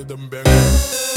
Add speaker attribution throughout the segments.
Speaker 1: rhythm banger.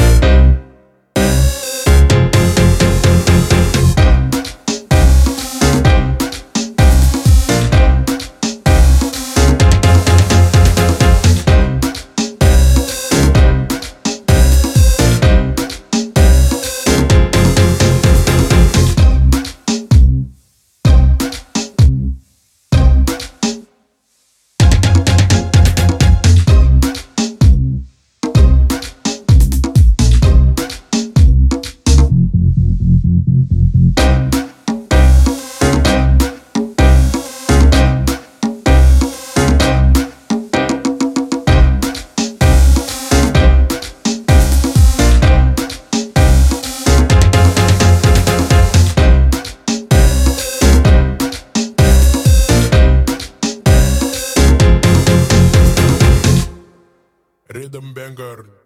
Speaker 1: Rhythm banger.